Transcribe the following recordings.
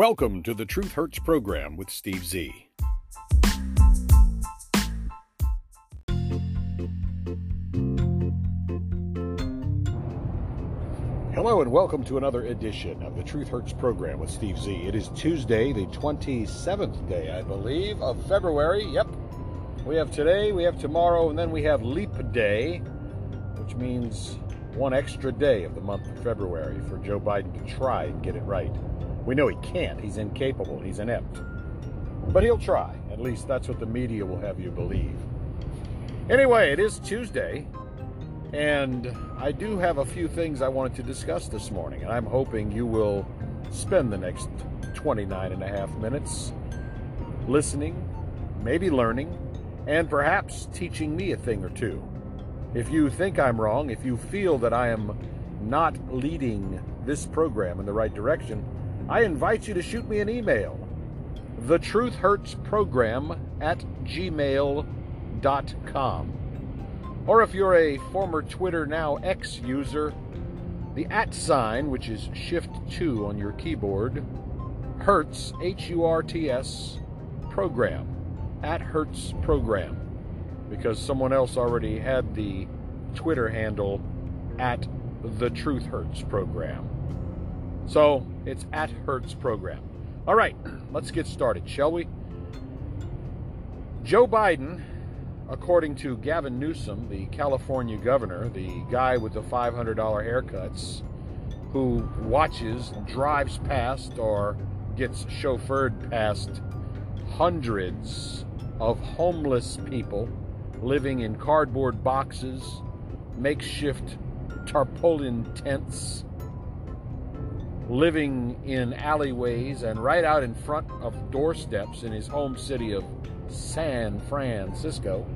Welcome to the Truth Hurts program with Steve Z. Hello and welcome to another edition of the Truth Hurts program with Steve Z. It is Tuesday, the 27th day, I believe, of February. Yep. We have today, we have tomorrow, and then we have Leap Day, which means one extra day of the month of February for Joe Biden to try and get it right. We know he can't. He's incapable. He's inept. But he'll try. At least that's what the media will have you believe. Anyway, it is Tuesday, and I do have a few things I wanted to discuss this morning, and I'm hoping you will spend the next 29 and a half minutes listening, maybe learning, and perhaps teaching me a thing or two. If you think I'm wrong, if you feel that I am not leading this program in the right direction, I invite you to shoot me an email. The Truth Hurts Program at gmail.com. Or if you're a former Twitter now X user, the at sign, which is shift 2 on your keyboard, Hurts, H U R T S, program, at Hurts program, because someone else already had the Twitter handle at the Truth Hurts program. So it's at Hurts program. All right, let's get started, shall we? Joe Biden according to Gavin Newsom, the California governor, the guy with the $500 haircuts, who watches, drives past, or gets chauffeured past hundreds of homeless people living in cardboard boxes, makeshift tarpaulin tents, living in alleyways and right out in front of doorsteps in his home city of San Francisco.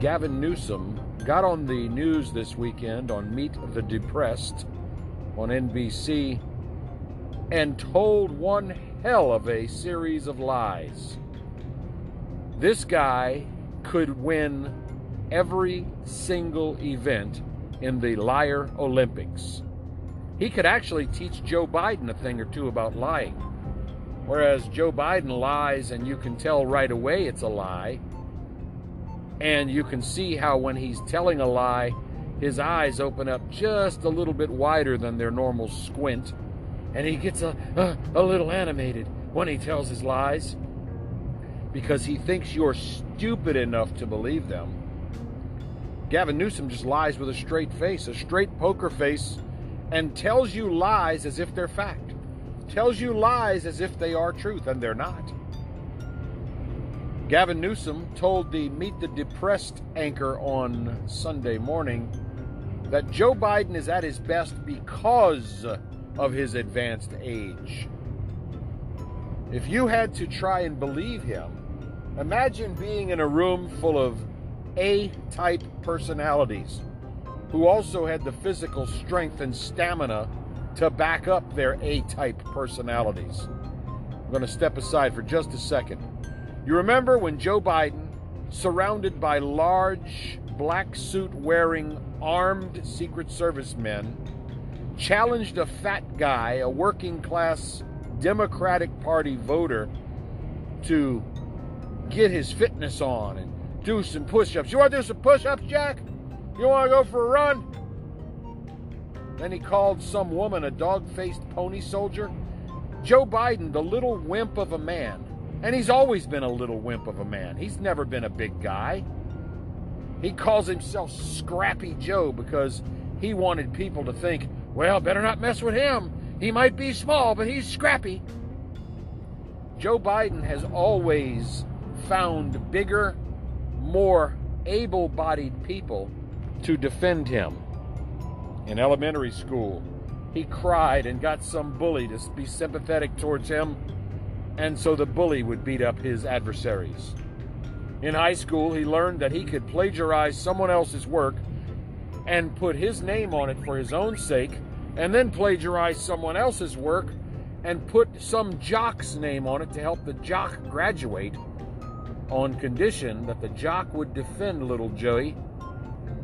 Gavin Newsom got on the news this weekend on Meet the Depressed on NBC and told one hell of a series of lies. This guy could win every single event in the Liar Olympics. He could actually teach Joe Biden a thing or two about lying. Whereas Joe Biden lies and you can tell right away it's a lie. And you can see how when he's telling a lie, his eyes open up just a little bit wider than their normal squint. And he gets a, a, a little animated when he tells his lies because he thinks you're stupid enough to believe them. Gavin Newsom just lies with a straight face, a straight poker face, and tells you lies as if they're fact. Tells you lies as if they are truth, and they're not. Gavin Newsom told the Meet the Depressed anchor on Sunday morning that Joe Biden is at his best because of his advanced age. If you had to try and believe him, imagine being in a room full of A type personalities who also had the physical strength and stamina to back up their A type personalities. I'm going to step aside for just a second. You remember when Joe Biden, surrounded by large black suit wearing armed Secret Service men, challenged a fat guy, a working class Democratic Party voter, to get his fitness on and do some push ups. You want to do some push ups, Jack? You want to go for a run? Then he called some woman a dog faced pony soldier. Joe Biden, the little wimp of a man, and he's always been a little wimp of a man. He's never been a big guy. He calls himself Scrappy Joe because he wanted people to think, well, better not mess with him. He might be small, but he's scrappy. Joe Biden has always found bigger, more able bodied people to defend him. In elementary school, he cried and got some bully to be sympathetic towards him, and so the bully would beat up his adversaries. In high school, he learned that he could plagiarize someone else's work and put his name on it for his own sake, and then plagiarize someone else's work and put some jock's name on it to help the jock graduate on condition that the jock would defend little Joey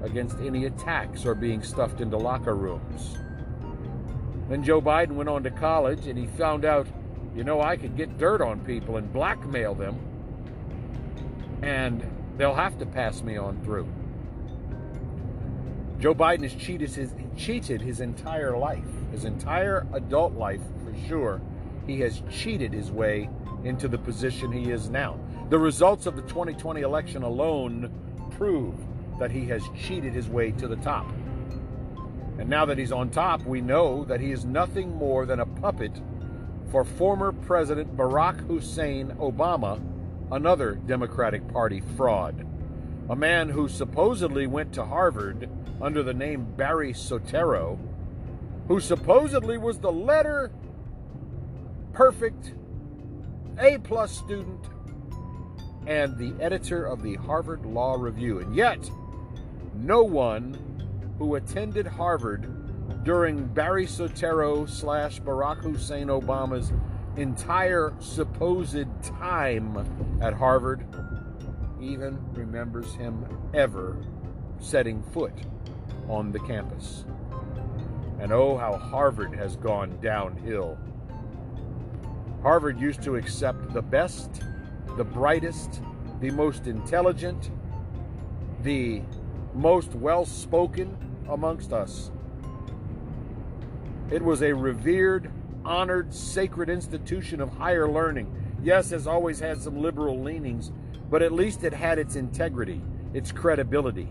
against any attacks or being stuffed into locker rooms. Then Joe Biden went on to college and he found out, you know, I could get dirt on people and blackmail them, and they'll have to pass me on through. Joe Biden has cheated his, cheated his entire life, his entire adult life for sure. He has cheated his way into the position he is now. The results of the 2020 election alone prove that he has cheated his way to the top. And now that he's on top, we know that he is nothing more than a puppet for former President Barack Hussein Obama, another Democratic Party fraud. A man who supposedly went to Harvard under the name Barry Soetoro, who supposedly was the letter perfect A plus student and the editor of the Harvard Law Review. And yet, no one who attended Harvard during Barry Soetoro slash Barack Hussein Obama's entire supposed time at Harvard even remembers him ever setting foot on the campus. And oh, how Harvard has gone downhill. Harvard used to accept the best, the brightest, the most intelligent, the most well spoken amongst us. It was a revered, honored, sacred institution of higher learning. Yes, has always had some liberal leanings, but at least it had its integrity, its credibility.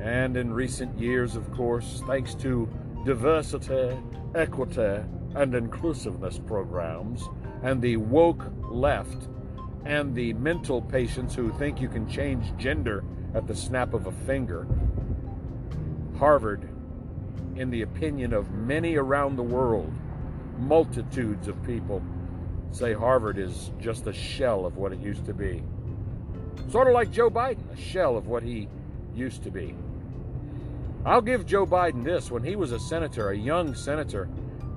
And in recent years, of course, thanks to diversity, equity, and inclusiveness programs, and the woke left, and the mental patients who think you can change gender at the snap of a finger, Harvard, in the opinion of many around the world, multitudes of people, say Harvard is just a shell of what it used to be. Sort of like Joe Biden, a shell of what he used to be. I'll give Joe Biden this. When he was a senator, a young senator,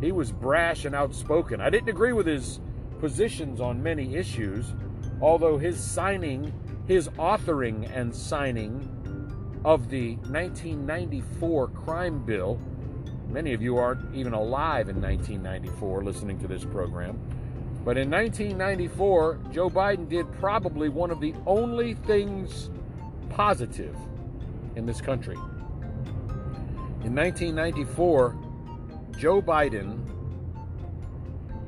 he was brash and outspoken. I didn't agree with his positions on many issues, although his signing, his authoring and signing of the 1994 crime bill, many of you aren't even alive in 1994 listening to this program. But in 1994, Joe Biden did probably one of the only things positive in this country. In 1994, Joe Biden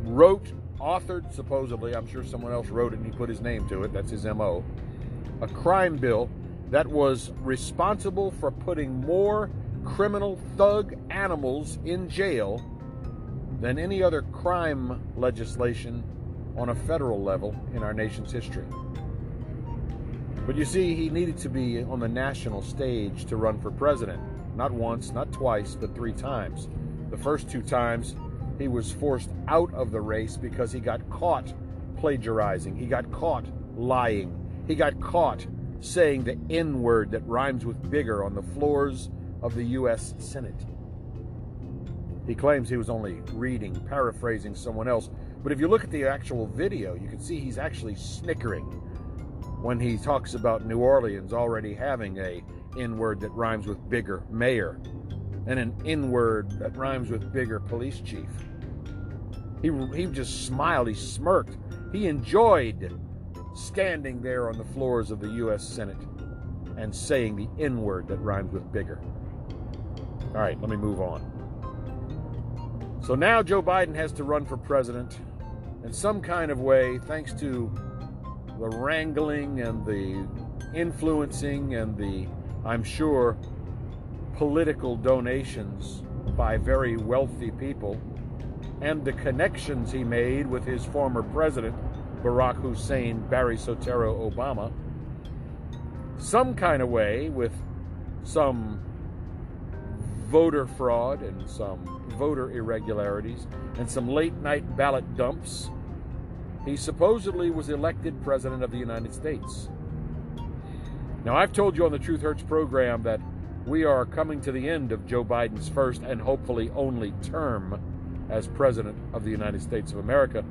wrote, authored, supposedly, I'm sure someone else wrote it and he put his name to it, that's his MO, a crime bill that was responsible for putting more criminal thug animals in jail than any other crime legislation on a federal level in our nation's history. But you see, he needed to be on the national stage to run for president. Not once, not twice, but three times. The first two times, he was forced out of the race because he got caught plagiarizing. He got caught lying. He got caught saying the N word that rhymes with bigger on the floors of the U.S. Senate. He claims he was only reading, paraphrasing someone else. But if you look at the actual video, you can see he's actually snickering when he talks about New Orleans already having a N word that rhymes with bigger mayor and an N word that rhymes with bigger police chief. He, he just smiled, he smirked, he enjoyed standing there on the floors of the U.S. Senate and saying the N word that rhymes with bigger. All right, let me move on. So now Joe Biden has to run for president in some kind of way, thanks to the wrangling and the influencing and the I'm sure, political donations by very wealthy people and the connections he made with his former president, Barack Hussein Barry Soetoro Obama, some kind of way with some voter fraud and some voter irregularities and some late night ballot dumps, he supposedly was elected president of the United States. Now, I've told you on the Truth Hurts program that we are coming to the end of Joe Biden's first and hopefully only term as President of the United States of America.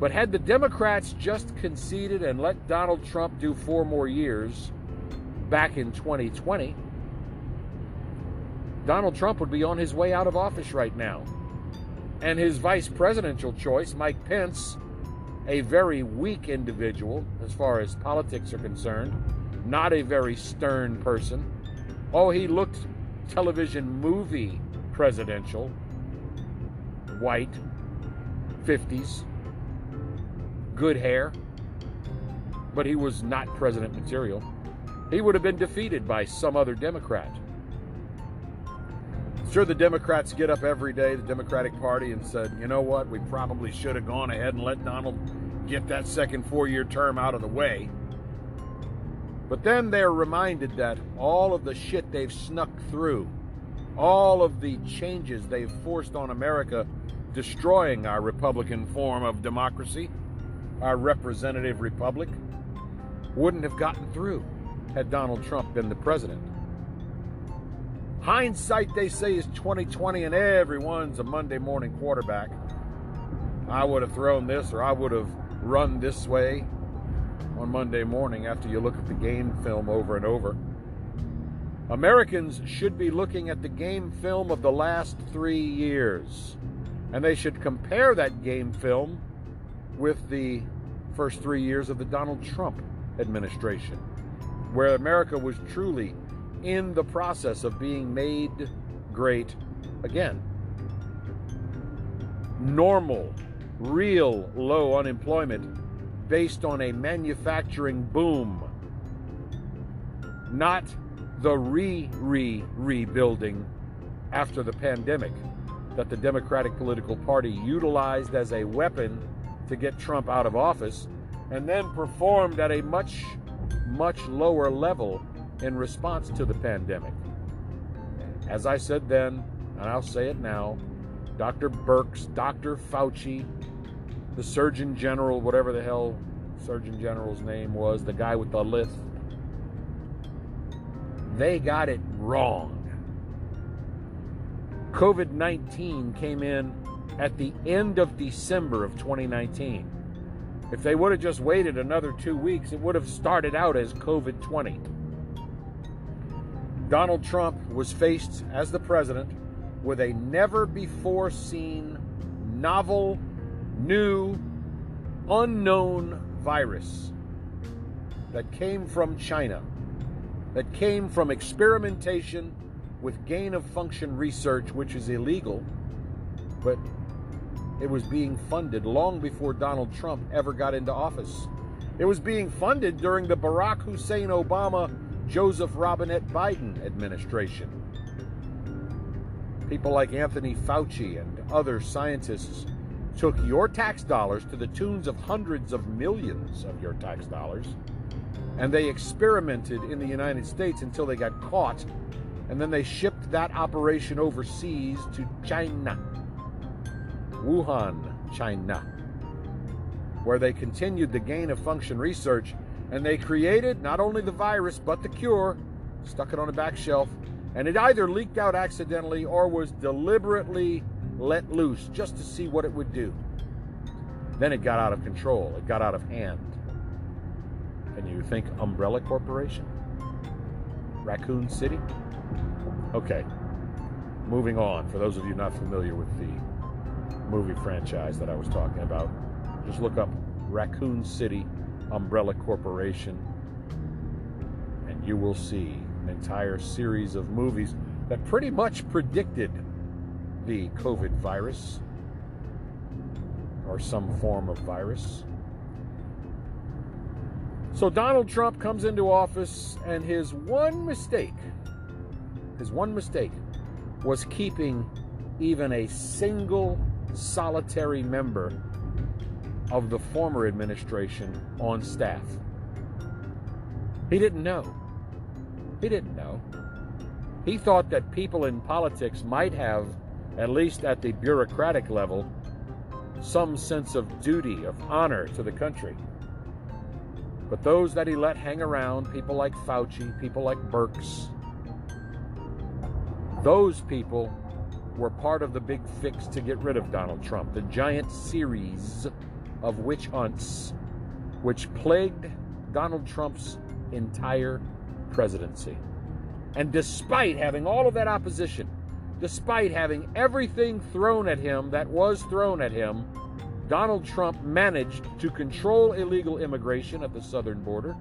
But had the Democrats just conceded and let Donald Trump do four more years back in 2020, Donald Trump would be on his way out of office right now. And his vice presidential choice, Mike Pence, a very weak individual as far as politics are concerned, not a very stern person. Oh, he looked television movie presidential, white, 50s, good hair, but he was not president material. He would have been defeated by some other Democrat. Sure, the Democrats get up every day, the Democratic Party, and said, you know what, we probably should have gone ahead and let Donald get that second four year term out of the way. But then they're reminded that all of the shit they've snuck through, all of the changes they've forced on America, destroying our Republican form of democracy, our representative republic, wouldn't have gotten through had Donald Trump been the president. Hindsight, they say, is 2020, and everyone's a Monday morning quarterback. I would have thrown this, or I would have run this way on Monday morning after you look at the game film over and over. Americans should be looking at the game film of the last three years, and they should compare that game film with the first three years of the Donald Trump administration, where America was truly in the process of being made great again. Normal, real low unemployment based on a manufacturing boom, not the re re rebuilding after the pandemic that the Democratic political party utilized as a weapon to get Trump out of office and then performed at a much, much lower level in response to the pandemic. As I said then, and I'll say it now, Dr. Birx, Dr. Fauci, the Surgeon General, whatever the hell Surgeon General's name was, the guy with the list, they got it wrong. COVID 19 came in at the end of December of 2019. If they would have just waited another two weeks, it would have started out as COVID 20. Donald Trump was faced as the president with a never before seen, novel, new, unknown virus that came from China, that came from experimentation with gain of function research, which is illegal, but it was being funded long before Donald Trump ever got into office. It was being funded during the Barack Hussein Obama Joseph Robinette Biden administration. People like Anthony Fauci and other scientists took your tax dollars to the tunes of hundreds of millions of your tax dollars, and they experimented in the United States until they got caught, and then they shipped that operation overseas to China, Wuhan, China, where they continued the gain of function research and they created not only the virus, but the cure, stuck it on a back shelf, and it either leaked out accidentally or was deliberately let loose just to see what it would do. Then it got out of control, it got out of hand. Can you think Umbrella Corporation? Raccoon City? Okay, moving on. For those of you not familiar with the movie franchise that I was talking about, just look up Raccoon City Umbrella Corporation, and you will see an entire series of movies that pretty much predicted the COVID virus or some form of virus. So Donald Trump comes into office, and his one mistake, his one mistake, was keeping even a single solitary member of the former administration on staff. He didn't know. He didn't know. He thought that people in politics might have, at least at the bureaucratic level, some sense of duty, of honor to the country. But those that he let hang around, people like Fauci, people like Birx, those people were part of the big fix to get rid of Donald Trump, the giant series of witch hunts which plagued Donald Trump's entire presidency. And despite having all of that opposition, despite having everything thrown at him that was thrown at him, Donald Trump managed to control illegal immigration at the southern border.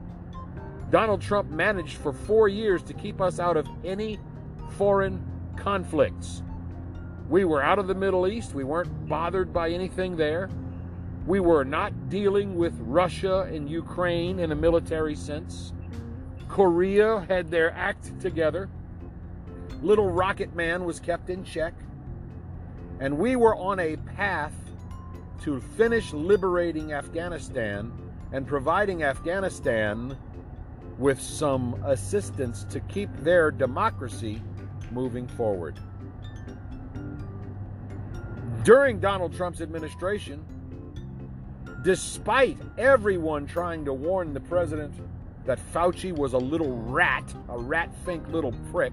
Donald Trump managed for four years to keep us out of any foreign conflicts. We were out of the Middle East. We weren't bothered by anything there. We were not dealing with Russia and Ukraine in a military sense. Korea had their act together. Little Rocket Man was kept in check. And we were on a path to finish liberating Afghanistan and providing Afghanistan with some assistance to keep their democracy moving forward. During Donald Trump's administration, despite everyone trying to warn the president that Fauci was a little rat, a rat fink little prick,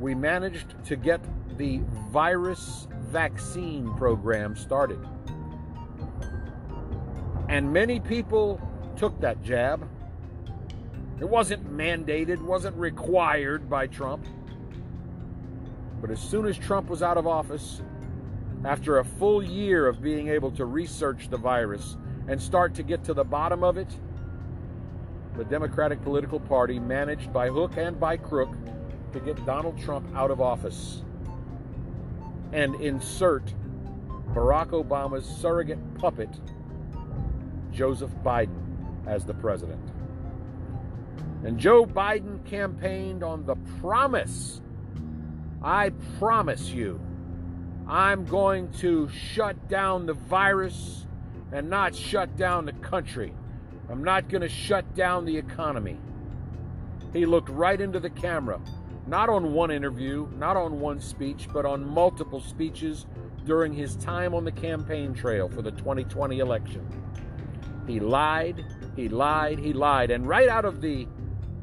we managed to get the virus vaccine program started. And many people took that jab. It wasn't mandated, wasn't required by Trump. But as soon as Trump was out of office, after a full year of being able to research the virus and start to get to the bottom of it, the Democratic political party managed by hook and by crook to get Donald Trump out of office and insert Barack Obama's surrogate puppet, Joseph Biden, as the president. And Joe Biden campaigned on the promise I promise you, I'm going to shut down the virus and not shut down the country. I'm not going to shut down the economy. He looked right into the camera, not on one interview, not on one speech, but on multiple speeches during his time on the campaign trail for the 2020 election. He lied, he lied, he lied. And right out of the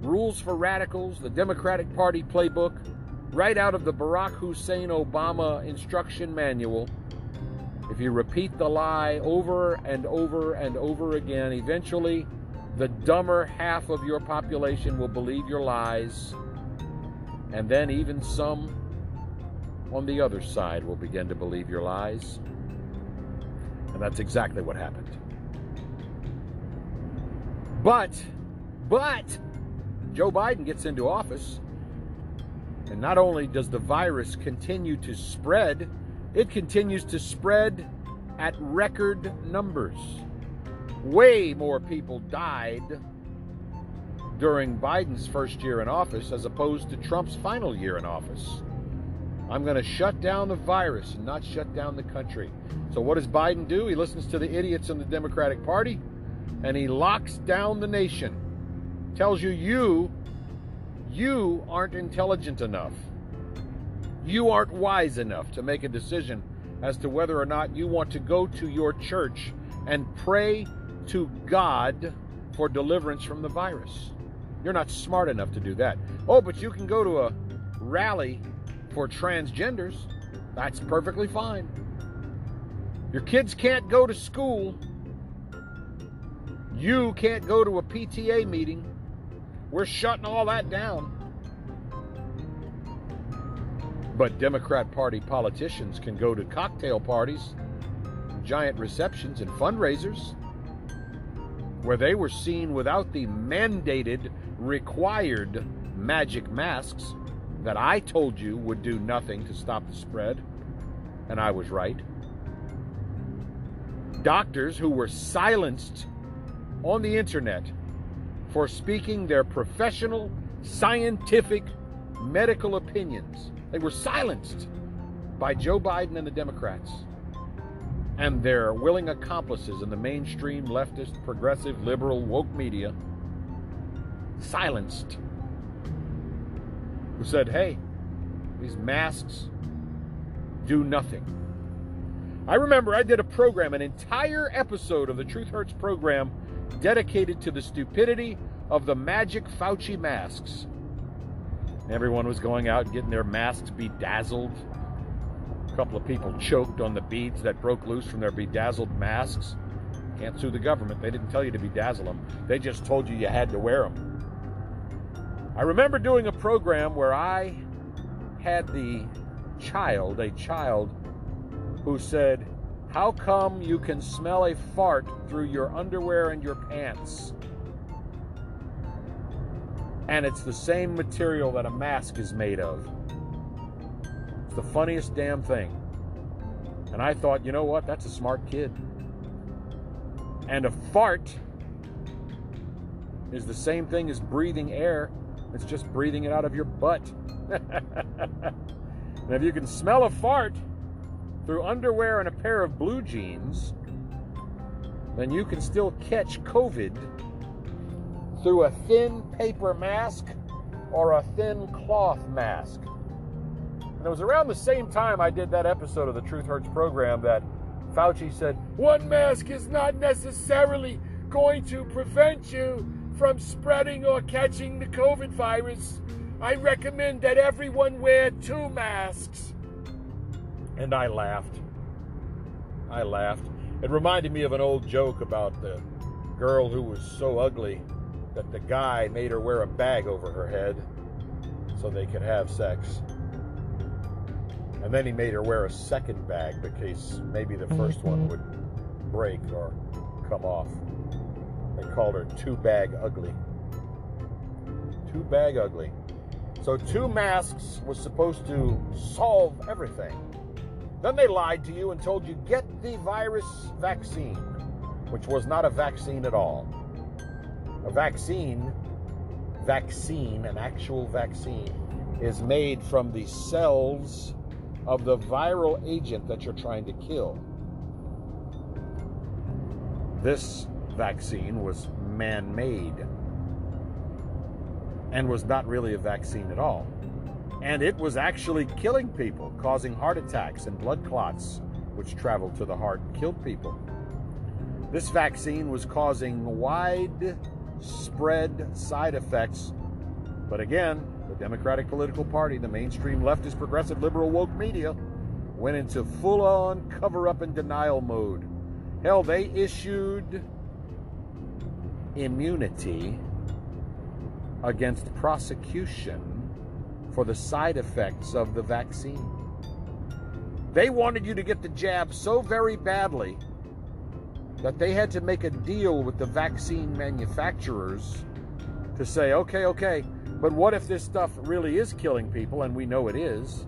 Rules for Radicals, the Democratic Party playbook, right out of the Barack Hussein Obama instruction manual, if you repeat the lie over and over and over again, eventually the dumber half of your population will believe your lies, and then even some on the other side will begin to believe your lies. And that's exactly what happened. But, but, Joe Biden gets into office and not only does the virus continue to spread, it continues to spread at record numbers. Way more people died during Biden's first year in office as opposed to Trump's final year in office. I'm going to shut down the virus and not shut down the country. So, what does Biden do? He listens to the idiots in the Democratic Party and he locks down the nation. Tells you, you you aren't intelligent enough. You aren't wise enough to make a decision as to whether or not you want to go to your church and pray to God for deliverance from the virus. You're not smart enough to do that. Oh, but you can go to a rally for transgenders. That's perfectly fine. Your kids can't go to school. You can't go to a PTA meeting. We're shutting all that down. But Democrat Party politicians can go to cocktail parties, giant receptions, and fundraisers where they were seen without the mandated, required magic masks that I told you would do nothing to stop the spread. And I was right. Doctors who were silenced on the internet for speaking their professional, scientific, medical opinions. They were silenced by Joe Biden and the Democrats and their willing accomplices in the mainstream leftist, progressive, liberal, woke media. Silenced. Who said, hey, these masks do nothing. I remember I did a program, an entire episode of the Truth Hurts program dedicated to the stupidity of the magic Fauci masks. Everyone was going out and getting their masks bedazzled. A couple of people choked on the beads that broke loose from their bedazzled masks. Can't sue the government. They didn't tell you to bedazzle them, they just told you you had to wear them. I remember doing a program where I had the child, a child, who said, How come you can smell a fart through your underwear and your pants? And it's the same material that a mask is made of. It's the funniest damn thing. And I thought, you know what? That's a smart kid. And a fart is the same thing as breathing air. It's just breathing it out of your butt. and if you can smell a fart through underwear and a pair of blue jeans, then you can still catch COVID through a thin paper mask or a thin cloth mask. And it was around the same time I did that episode of the Truth Hurts program that Fauci said, one mask is not necessarily going to prevent you from spreading or catching the COVID virus. I recommend that everyone wear two masks. And I laughed. I laughed. It reminded me of an old joke about the girl who was so ugly that the guy made her wear a bag over her head so they could have sex. And then he made her wear a second bag because maybe the first one mm-hmm. would break or come off. They called her two bag ugly. Two bag ugly. So two masks was supposed to solve everything. Then they lied to you and told you get the virus vaccine, which was not a vaccine at all. A vaccine, vaccine, an actual vaccine, is made from the cells of the viral agent that you're trying to kill. This vaccine was man made and was not really a vaccine at all. And it was actually killing people, causing heart attacks and blood clots, which traveled to the heart and killed people. This vaccine was causing wide spread side effects. But again, the Democratic political party, the mainstream leftist, progressive, liberal, woke media, went into full on cover up and denial mode. Hell, they issued immunity against prosecution for the side effects of the vaccine. They wanted you to get the jab so very badly that they had to make a deal with the vaccine manufacturers to say, okay, okay, but what if this stuff really is killing people, and we know it is?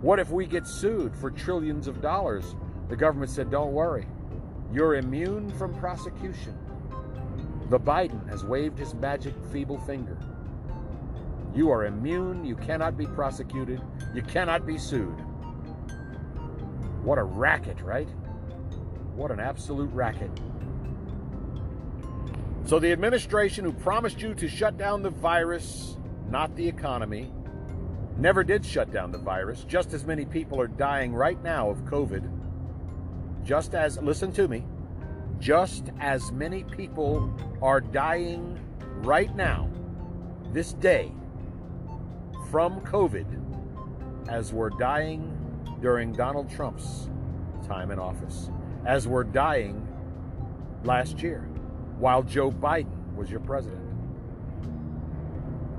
What if we get sued for trillions of dollars? The government said, don't worry, you're immune from prosecution. The Biden has waved his magic feeble finger. You are immune, you cannot be prosecuted, you cannot be sued. What a racket, right? What an absolute racket. So, the administration who promised you to shut down the virus, not the economy, never did shut down the virus. Just as many people are dying right now of COVID. Just as, listen to me, just as many people are dying right now, this day, from COVID as were dying during Donald Trump's time in office as were dying last year while Joe Biden was your president.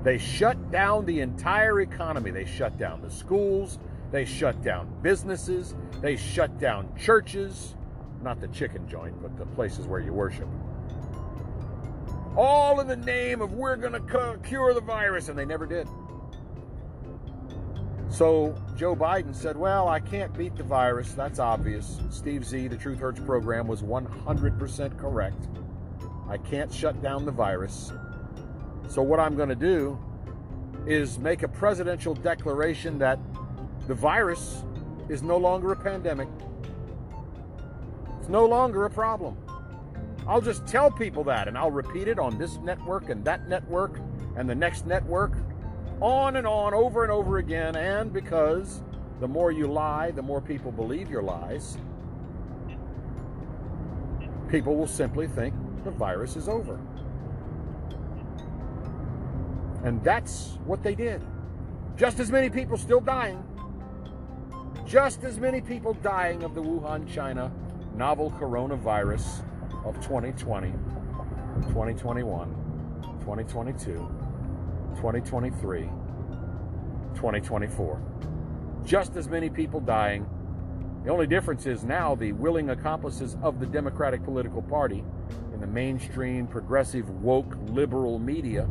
They shut down the entire economy. They shut down the schools. They shut down businesses. They shut down churches. Not the chicken joint, but the places where you worship. All in the name of we're going to cure the virus, and they never did. So Joe Biden said, Well, I can't beat the virus. That's obvious. Steve Z, the Truth Hurts program, was 100% correct. I can't shut down the virus. So, what I'm going to do is make a presidential declaration that the virus is no longer a pandemic, it's no longer a problem. I'll just tell people that and I'll repeat it on this network and that network and the next network on and on, over and over again. And because the more you lie, the more people believe your lies, people will simply think the virus is over. And that's what they did. Just as many people still dying. Just as many people dying of the Wuhan, China novel coronavirus of 2020, 2021, 2022. 2023, 2024. Just as many people dying. The only difference is now the willing accomplices of the Democratic political party in the mainstream, progressive, woke, liberal media,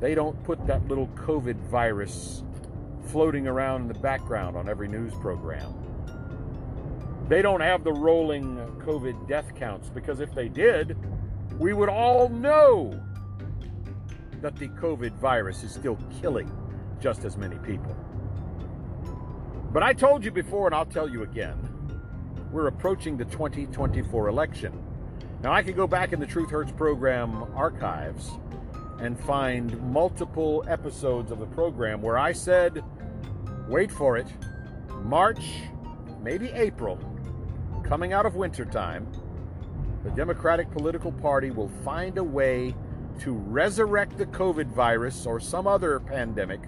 they don't put that little COVID virus floating around in the background on every news program. They don't have the rolling COVID death counts because if they did, we would all know that the COVID virus is still killing just as many people. But I told you before, and I'll tell you again, we're approaching the 2024 election. Now, I could go back in the Truth Hurts program archives and find multiple episodes of the program where I said, wait for it, March, maybe April, coming out of wintertime, the Democratic political party will find a way to resurrect the COVID virus or some other pandemic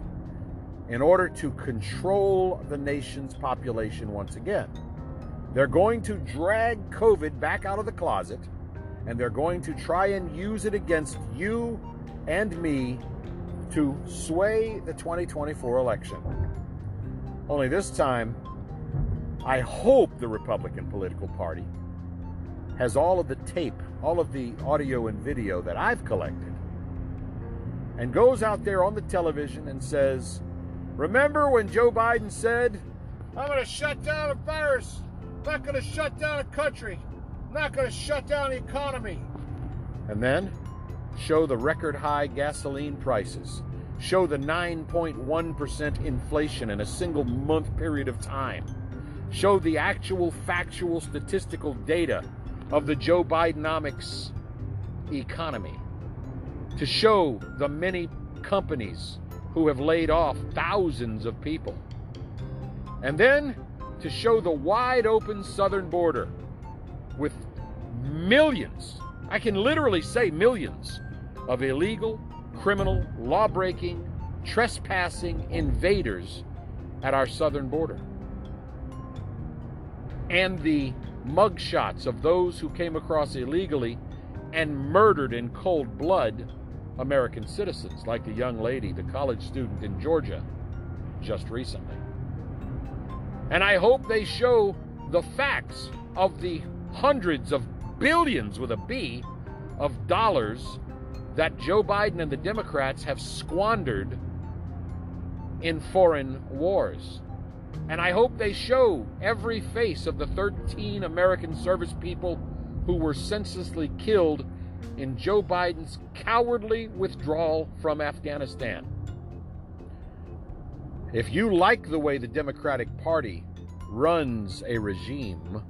in order to control the nation's population once again. They're going to drag COVID back out of the closet and they're going to try and use it against you and me to sway the 2024 election. Only this time, I hope the Republican political party has all of the tape, all of the audio and video that I've collected, and goes out there on the television and says, Remember when Joe Biden said, I'm going to shut down a virus, not going to shut down a country, not going to shut down the economy. And then show the record high gasoline prices, show the 9.1% inflation in a single month period of time show the actual factual statistical data of the Joe Bidenomics economy, to show the many companies who have laid off thousands of people, and then to show the wide open southern border with millions, I can literally say millions, of illegal, criminal, law breaking, trespassing invaders at our southern border. And the mugshots of those who came across illegally and murdered in cold blood American citizens, like the young lady, the college student in Georgia, just recently. And I hope they show the facts of the hundreds of billions with a B of dollars that Joe Biden and the Democrats have squandered in foreign wars. And I hope they show every face of the 13 American service people who were senselessly killed in Joe Biden's cowardly withdrawal from Afghanistan. If you like the way the Democratic Party runs a regime,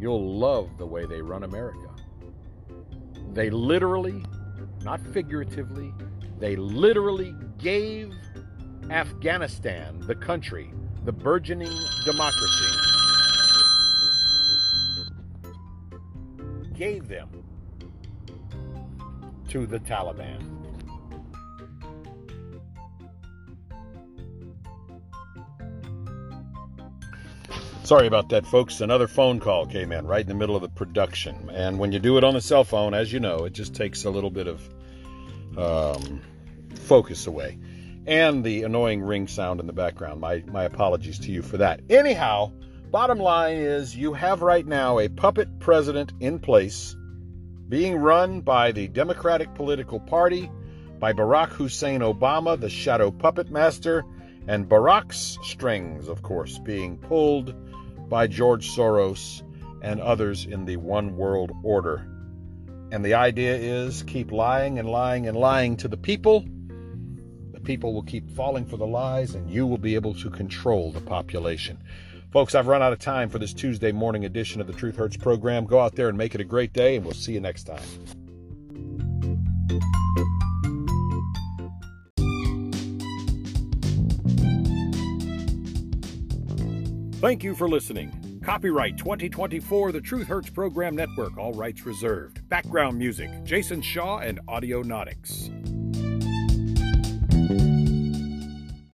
you'll love the way they run America. They literally, not figuratively, they literally gave Afghanistan, the country, the burgeoning democracy, gave them to the Taliban. Sorry about that, folks. Another phone call came in right in the middle of the production. And when you do it on the cell phone, as you know, it just takes a little bit of um, focus away and the annoying ring sound in the background. My, my apologies to you for that. Anyhow, bottom line is you have right now a puppet president in place being run by the Democratic political party, by Barack Hussein Obama, the shadow puppet master, and Barack's strings, of course, being pulled by George Soros and others in the one world order. And the idea is keep lying and lying and lying to the people people will keep falling for the lies, and you will be able to control the population. Folks, I've run out of time for this Tuesday morning edition of the Truth Hurts program. Go out there and make it a great day, and we'll see you next time. Thank you for listening. Copyright 2024 The Truth Hurts Program Network, all rights reserved. Background music Jason Shaw and Audionautix.